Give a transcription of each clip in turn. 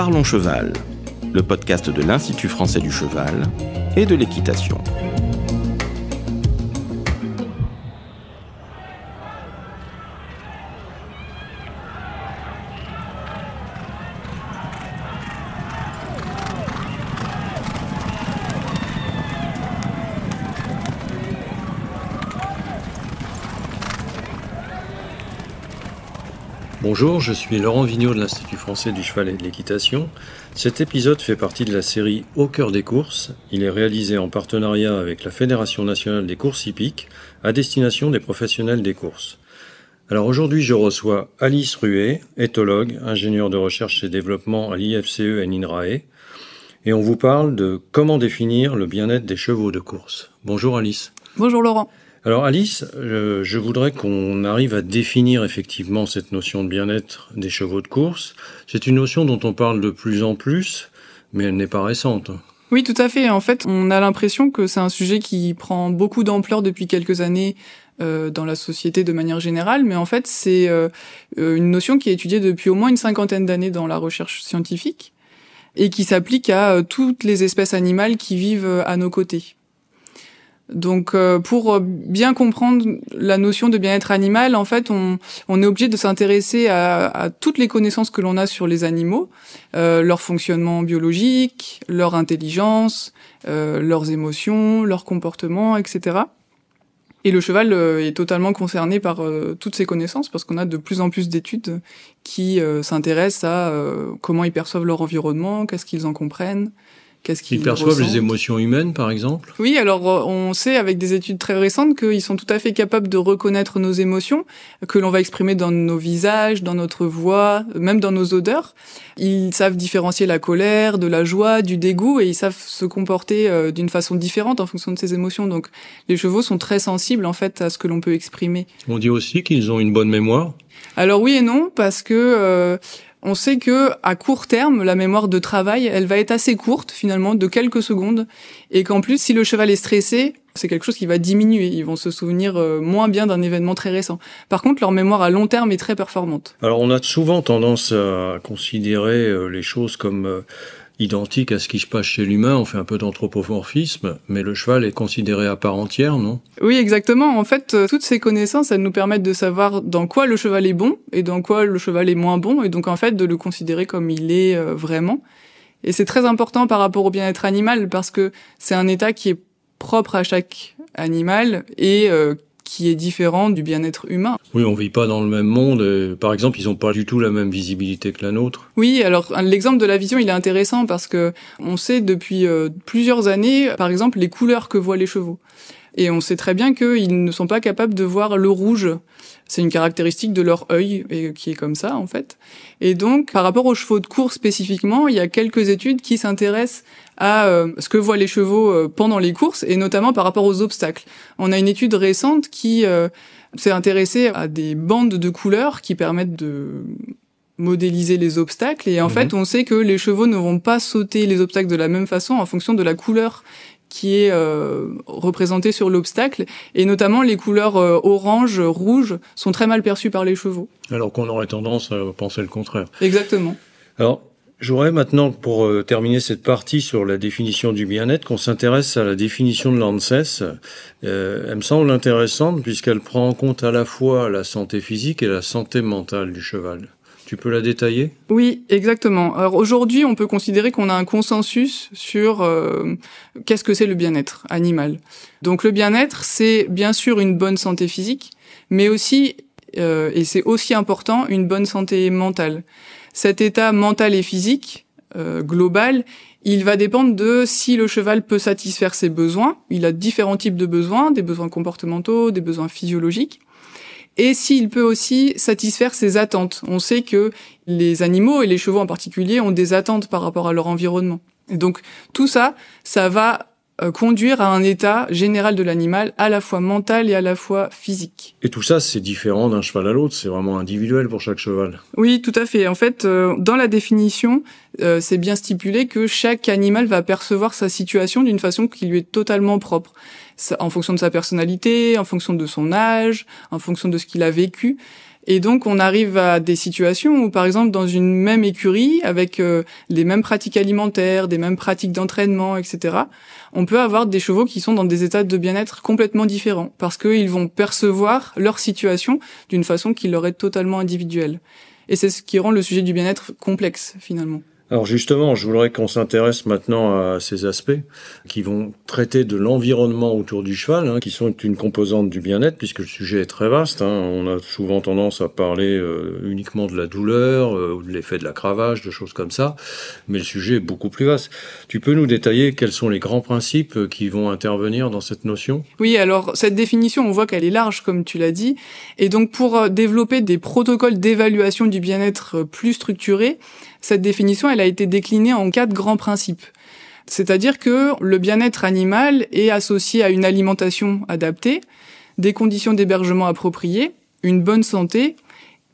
Parlons Cheval, le podcast de l'Institut français du cheval et de l'équitation. Bonjour, je suis Laurent Vigneault de l'Institut français du cheval et de l'équitation. Cet épisode fait partie de la série Au cœur des courses. Il est réalisé en partenariat avec la Fédération nationale des courses hippiques à destination des professionnels des courses. Alors aujourd'hui, je reçois Alice Ruet, éthologue, ingénieure de recherche et développement à l'IFCE et l'INRAE, et on vous parle de comment définir le bien-être des chevaux de course. Bonjour Alice. Bonjour Laurent. Alors Alice, euh, je voudrais qu'on arrive à définir effectivement cette notion de bien-être des chevaux de course. C'est une notion dont on parle de plus en plus, mais elle n'est pas récente. Oui, tout à fait. En fait, on a l'impression que c'est un sujet qui prend beaucoup d'ampleur depuis quelques années euh, dans la société de manière générale, mais en fait, c'est euh, une notion qui est étudiée depuis au moins une cinquantaine d'années dans la recherche scientifique et qui s'applique à toutes les espèces animales qui vivent à nos côtés. Donc, euh, pour bien comprendre la notion de bien-être animal, en fait, on, on est obligé de s'intéresser à, à, toutes les connaissances que l'on a sur les animaux, euh, leur fonctionnement biologique, leur intelligence, euh, leurs émotions, leur comportement, etc. Et le cheval euh, est totalement concerné par euh, toutes ces connaissances parce qu'on a de plus en plus d'études qui s'intéressent à comment ils perçoivent leur environnement, qu'est-ce qu'ils en comprennent, Qu'est-ce qu'ils perçoivent les émotions humaines, par exemple? Oui, alors euh, on sait avec des études très récentes qu'ils sont tout à fait capables de reconnaître nos émotions, que l'on va exprimer dans nos visages, dans notre voix, même dans nos odeurs. Ils savent différencier la colère, de la joie, du dégoût, et ils savent se comporter euh, d'une façon différente en fonction de ces émotions. Donc les chevaux sont très sensibles en fait à ce que l'on peut exprimer. On dit aussi qu'ils ont une bonne mémoire? Alors oui et non, parce que euh, on sait que à court terme, la mémoire de travail, elle va être assez courte finalement, de quelques secondes, et qu'en plus, si le cheval est stressé, c'est quelque chose qui va diminuer. Ils vont se souvenir euh, moins bien d'un événement très récent. Par contre, leur mémoire à long terme est très performante. Alors, on a souvent tendance à considérer euh, les choses comme euh, identique à ce qui se passe chez l'humain. On fait un peu d'anthropomorphisme, mais le cheval est considéré à part entière, non? Oui, exactement. En fait, euh, toutes ces connaissances, elles nous permettent de savoir dans quoi le cheval est bon et dans quoi le cheval est moins bon, et donc en fait de le considérer comme il est euh, vraiment. Et c'est très important par rapport au bien-être animal parce que c'est un état qui est propre à chaque animal et euh, qui est différent du bien-être humain. Oui, on vit pas dans le même monde. par exemple, ils ont pas du tout la même visibilité que la nôtre. Oui, alors l'exemple de la vision, il est intéressant parce que on sait depuis euh, plusieurs années, par exemple, les couleurs que voient les chevaux. Et on sait très bien qu'ils ne sont pas capables de voir le rouge. C'est une caractéristique de leur œil et qui est comme ça en fait. Et donc, par rapport aux chevaux de course spécifiquement, il y a quelques études qui s'intéressent à euh, ce que voient les chevaux euh, pendant les courses et notamment par rapport aux obstacles. On a une étude récente qui euh, s'est intéressée à des bandes de couleurs qui permettent de modéliser les obstacles et en mhm. fait on sait que les chevaux ne vont pas sauter les obstacles de la même façon en fonction de la couleur qui est euh, représentée sur l'obstacle et notamment les couleurs orange, rouge sont très mal perçues par les chevaux. Alors qu'on aurait tendance à penser le contraire. Exactement. Alors J'aurais maintenant, pour euh, terminer cette partie sur la définition du bien-être, qu'on s'intéresse à la définition de l'ANSES. Euh, elle me semble intéressante puisqu'elle prend en compte à la fois la santé physique et la santé mentale du cheval. Tu peux la détailler? Oui, exactement. Alors aujourd'hui, on peut considérer qu'on a un consensus sur euh, qu'est-ce que c'est le bien-être animal. Donc le bien-être, c'est bien sûr une bonne santé physique, mais aussi, et c'est aussi important, une bonne santé mentale. Cet état mental et physique euh, global, il va dépendre de si le cheval peut satisfaire ses besoins. Il a différents types de besoins, des besoins comportementaux, des besoins physiologiques. Et s'il peut aussi satisfaire ses attentes. On sait que les animaux, et les chevaux en particulier, ont des attentes par rapport à leur environnement. Et donc tout ça, ça va euh, conduire à un état général de l'animal à la fois mental et à la fois physique. Et tout ça, c'est différent d'un cheval à l'autre, c'est vraiment individuel pour chaque cheval. Oui, tout à fait. En fait, euh, dans la définition, euh, c'est bien stipulé que chaque animal va percevoir sa situation d'une façon qui lui est totalement propre, en fonction de sa personnalité, en fonction de son âge, en fonction de ce qu'il a vécu. Et donc on arrive à des situations où par exemple dans une même écurie avec euh, les mêmes pratiques alimentaires, des mêmes pratiques d'entraînement, etc. On peut avoir des chevaux qui sont dans des états de bien-être complètement différents parce qu'ils vont percevoir leur situation d'une façon qui leur est totalement individuelle. Et c'est ce qui rend le sujet du bien-être complexe finalement. Alors justement, je voudrais qu'on s'intéresse maintenant à ces aspects qui vont traiter de l'environnement autour du cheval, hein, qui sont une composante du bien-être, puisque le sujet est très vaste. Hein. On a souvent tendance à parler euh, uniquement de la douleur, euh, ou de l'effet de la cravache, de choses comme ça, mais le sujet est beaucoup plus vaste. Tu peux nous détailler quels sont les grands principes euh, qui vont intervenir dans cette notion? Oui, alors cette définition, on voit qu'elle est large, comme tu l'as dit, et donc pour développer des protocoles d'évaluation du bien-être plus structurés, cette définition, elle a été déclinée en quatre grands principes. C'est-à-dire que le bien-être animal est associé à une alimentation adaptée, des conditions d'hébergement appropriées, une bonne santé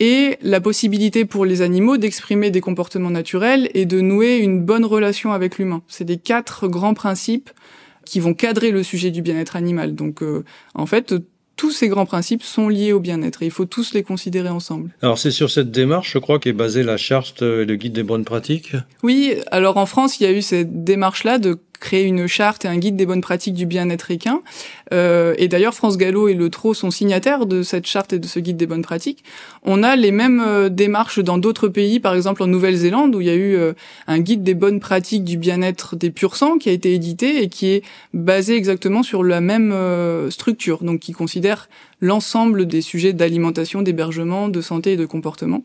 et la possibilité pour les animaux d'exprimer des comportements naturels et de nouer une bonne relation avec l'humain. C'est les quatre grands principes qui vont cadrer le sujet du bien-être animal. Donc, euh, en fait, tous ces grands principes sont liés au bien-être et il faut tous les considérer ensemble. Alors c'est sur cette démarche, je crois, qu'est basée la charte et le guide des bonnes pratiques? Oui, alors en France, il y a eu cette démarche-là de créer une charte et un guide des bonnes pratiques du bien-être équin. Euh, et d'ailleurs, France Gallo et le TRO sont signataires de cette charte et de ce guide des bonnes pratiques. On a les mêmes euh, démarches dans d'autres pays, par exemple en Nouvelle-Zélande, où il y a eu euh, un guide des bonnes pratiques du bien-être des pur sang qui a été édité et qui est basé exactement sur la même structure, donc qui considère l'ensemble des sujets d'alimentation, d'hébergement, de santé et de comportement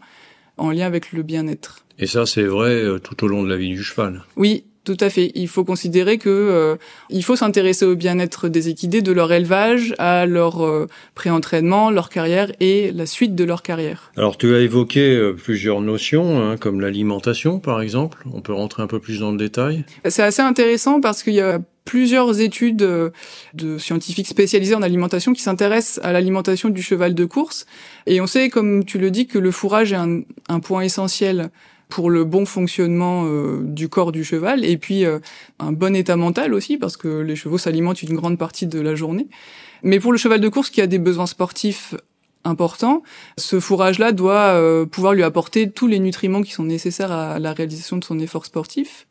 en lien avec le bien-être. Et ça, c'est vrai tout au long de la vie du cheval. Oui, tout à fait. Il faut considérer que euh, il faut s'intéresser au bien-être des équidés, de leur élevage à leur euh, pré-entraînement, leur carrière et la suite de leur carrière. Alors tu as évoqué euh, plusieurs notions, hein, comme l'alimentation par exemple. On peut rentrer un peu plus dans le détail. C'est assez intéressant parce qu'il y a plusieurs études de scientifiques spécialisés en alimentation qui s'intéressent à l'alimentation du cheval de course. Et on sait, comme tu le dis, que le fourrage est un, un point essentiel pour le bon fonctionnement euh, du corps du cheval et puis euh, un bon état mental aussi parce que les chevaux s'alimentent une grande partie de la journée. Mais pour le cheval de course qui a des besoins sportifs importants, ce fourrage-là doit euh, pouvoir lui apporter tous les nutriments qui sont nécessaires à la réalisation de son effort sportif.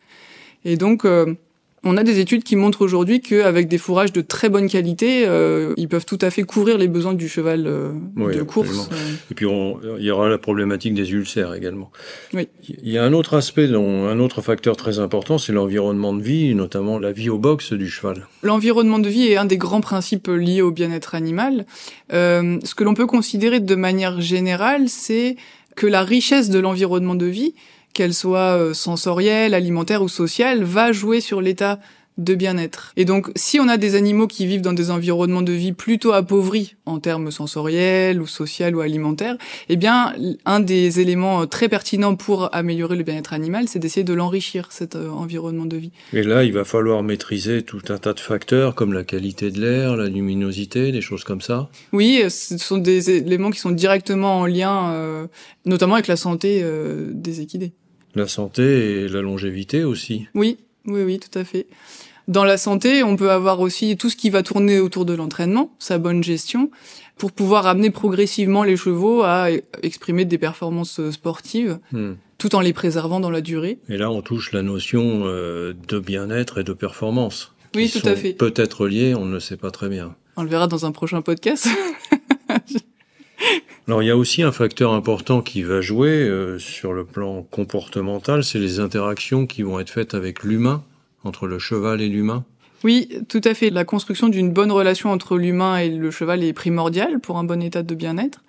Et donc on a des études qui montrent aujourd'hui qu'avec des fourrages de très bonne qualité, euh, ils peuvent tout à fait couvrir les besoins du cheval euh, de course. Et puis il y aura la problématique des ulcères également. Oui. Il y a un autre aspect, un autre facteur très important, c'est l'environnement de vie, notamment la vie au box du cheval. L'environnement de vie est un des grands principes liés au bien-être animal. Euh, ce que l'on peut considérer de manière générale, c'est que la richesse de l'environnement de vie qu'elle soit euh, sensorielle, alimentaire ou sociale, va jouer sur l'état de bien-être. Et donc, si on a des animaux qui vivent dans des environnements de vie plutôt appauvris en termes sensoriels ou social ou alimentaires, eh bien, un des éléments euh, très pertinents pour améliorer le bien-être animal, c'est d'essayer de l'enrichir, cet euh, environnement de vie. Et là, il va falloir maîtriser tout un tas de facteurs comme la qualité de l'air, la luminosité, des choses comme ça. Oui, ce sont des éléments qui sont directement en lien, notamment avec la santé des équidés. La santé et la longévité aussi. Oui, oui, oui, tout à fait. Dans la santé, on peut avoir aussi tout ce qui va tourner autour de l'entraînement, sa bonne gestion, pour pouvoir amener progressivement les chevaux à exprimer des performances sportives, hmm. tout en les préservant dans la durée. Et là, on touche la notion euh, de bien-être et de performance. Oui, tout à fait. Peut-être liés, on ne le sait pas très bien. On le verra dans un prochain podcast. Alors il y a aussi un facteur important qui va jouer euh, sur le plan comportemental, c'est les interactions qui vont être faites avec l'humain, entre le cheval et l'humain. Oui, tout à fait. La construction d'une bonne relation entre l'humain et le cheval est primordiale pour un bon état de bien-être.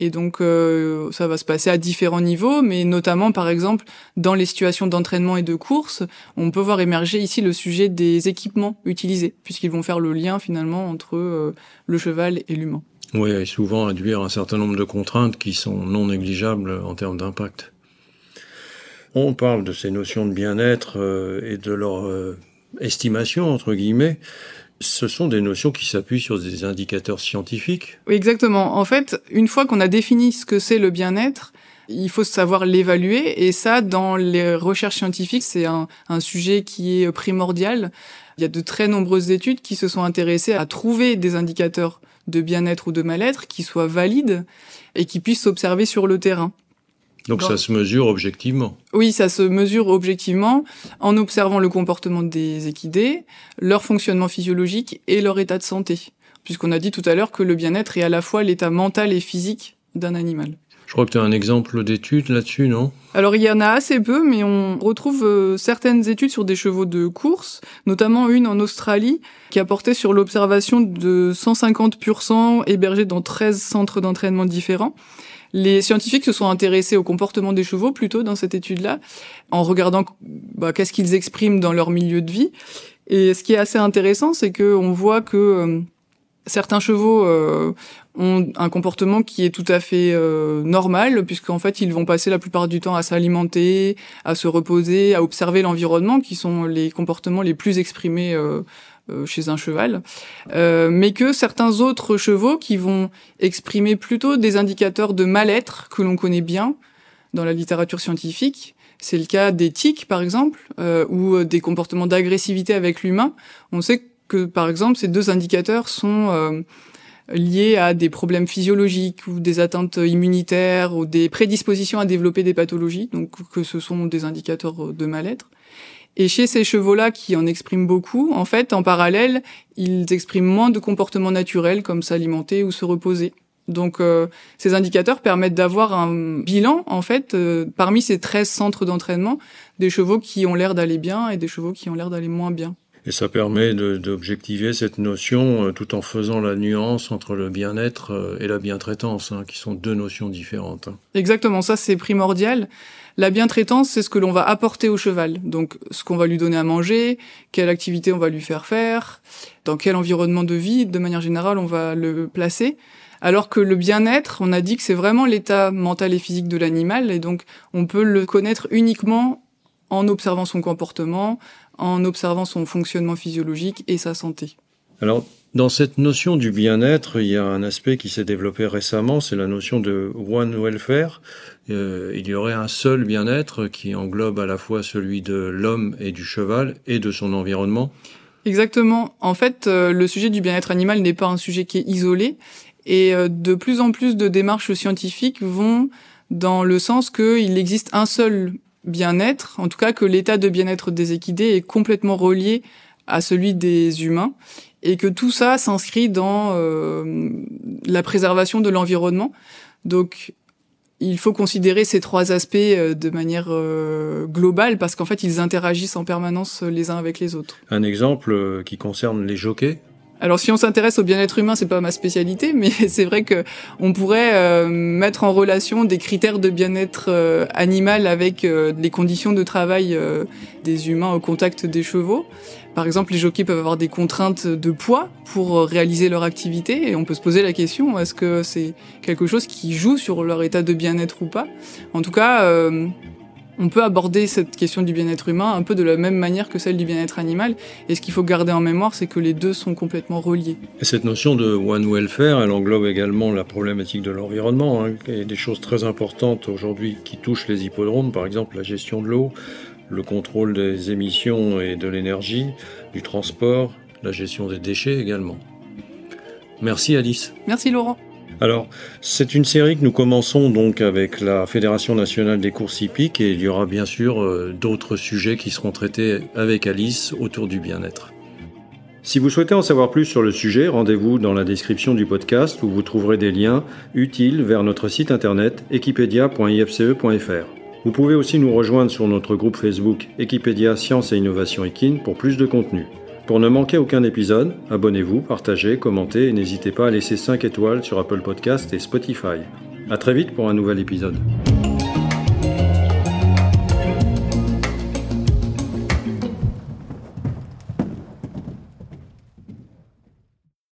Et donc euh, ça va se passer à différents niveaux, mais notamment par exemple dans les situations d'entraînement et de course, on peut voir émerger ici le sujet des équipements utilisés, puisqu'ils vont faire le lien finalement entre euh, le cheval et l'humain. Oui, et souvent induire un certain nombre de contraintes qui sont non négligeables en termes d'impact. On parle de ces notions de bien-être euh, et de leur euh, estimation, entre guillemets. Ce sont des notions qui s'appuient sur des indicateurs scientifiques. Oui, exactement. En fait, une fois qu'on a défini ce que c'est le bien-être, il faut savoir l'évaluer et ça, dans les recherches scientifiques, c'est un, un, sujet qui est primordial. Il y a de très nombreuses études qui se sont intéressées à trouver des indicateurs de bien-être ou de mal-être qui soient valides et qui puissent s'observer sur le terrain. Donc ça se mesure objectivement. Oui, ça se mesure objectivement en observant le comportement des équidés, leur fonctionnement physiologique et leur état de santé. Puisqu'on a dit tout à l'heure que le bien-être est à la fois l'état mental et physique d'un animal. Je crois que tu as un exemple d'étude là-dessus, non? Alors il y en a assez peu, mais on retrouve euh, certaines études sur des chevaux de course, notamment une en Australie qui a porté sur l'observation de 150 pur sang hébergés dans 13 centres d'entraînement différents les scientifiques se sont intéressés au comportement des chevaux plutôt dans cette étude-là, en regardant bah, qu'est-ce qu'ils expriment dans leur milieu de vie. Et ce qui est assez intéressant, c'est que on voit que euh, certains chevaux euh, ont un comportement qui est tout à fait euh, normal, puisqu'en fait ils vont passer la plupart du temps à s'alimenter, à se reposer, à observer l'environnement, qui sont les comportements les plus exprimés euh, chez un cheval, euh, mais que certains autres chevaux qui vont exprimer plutôt des indicateurs de mal-être que l'on connaît bien dans la littérature scientifique. C'est le cas des tiques, par exemple, euh, ou des comportements d'agressivité avec l'humain. On sait que, par exemple, ces deux indicateurs sont liés à des problèmes physiologiques ou des atteintes immunitaires ou des prédispositions à développer des pathologies, donc que ce sont des indicateurs de mal-être. Et chez ces chevaux-là qui en expriment beaucoup, en fait, en parallèle, ils expriment moins de comportements naturels comme s'alimenter ou se reposer. Donc euh, ces indicateurs permettent d'avoir un bilan, en fait, euh, parmi ces 13 centres d'entraînement, des chevaux qui ont l'air d'aller bien et des chevaux qui ont l'air d'aller moins bien. Et ça permet d'objectiver cette notion euh, tout en faisant la nuance entre le bien-être et la bientraitance, hein, qui sont deux notions différentes. Exactement, ça c'est primordial. La bientraitance, c'est ce que l'on va apporter au cheval. Donc, ce qu'on va lui donner à manger, quelle activité on va lui faire faire, dans quel environnement de vie, de manière générale, on va le placer. Alors que le bien-être, on a dit que c'est vraiment l'état mental et physique de l'animal, et donc on peut le connaître uniquement en observant son comportement, en observant son fonctionnement physiologique et sa santé. Alors, dans cette notion du bien-être, il y a un aspect qui s'est développé récemment, c'est la notion de one welfare. Euh, il y aurait un seul bien-être qui englobe à la fois celui de l'homme et du cheval et de son environnement. Exactement. En fait, euh, le sujet du bien-être animal n'est pas un sujet qui est isolé et euh, de plus en plus de démarches scientifiques vont dans le sens qu'il existe un seul bien-être, en tout cas que l'état de bien-être des équidés est complètement relié à celui des humains et que tout ça s'inscrit dans euh, la préservation de l'environnement. Donc il faut considérer ces trois aspects euh, de manière euh, globale parce qu'en fait ils interagissent en permanence les uns avec les autres. Un exemple qui concerne les jockeys alors si on s'intéresse au bien-être humain, c'est pas ma spécialité, mais c'est vrai que on pourrait mettre en relation des critères de bien-être animal avec les conditions de travail des humains au contact des chevaux. Par exemple, les jockeys peuvent avoir des contraintes de poids pour euh, réaliser leur activité et on peut se poser la question est-ce que c'est quelque chose qui joue sur leur état de bien-être ou pas? En tout cas, euh, on peut aborder cette question du bien-être humain un peu de la même manière que celle du bien-être animal. Et ce qu'il faut garder en mémoire, c'est que les deux sont complètement reliés. Et cette notion de one welfare, elle englobe également la problématique de l'environnement. Hein, et des choses très importantes aujourd'hui qui touchent les hippodromes, par exemple la gestion de l'eau, le contrôle des émissions et de l'énergie, du transport, la gestion des déchets également. Merci Alice. Merci Laurent. Alors, c'est une série que nous commençons donc avec la Fédération nationale des courses hippiques et il y aura bien sûr euh, d'autres sujets qui seront traités avec Alice autour du bien-être. Si vous souhaitez en savoir plus sur le sujet, rendez-vous dans la description du podcast où vous trouverez des liens utiles vers notre site internet equipedia.ifce.fr. Vous pouvez aussi nous rejoindre sur notre groupe Facebook Equipédia Science et Innovation Equine pour plus de contenu. Pour ne manquer aucun épisode, abonnez-vous, partagez, commentez et n'hésitez pas à laisser 5 étoiles sur Apple Podcast et Spotify. A très vite pour un nouvel épisode.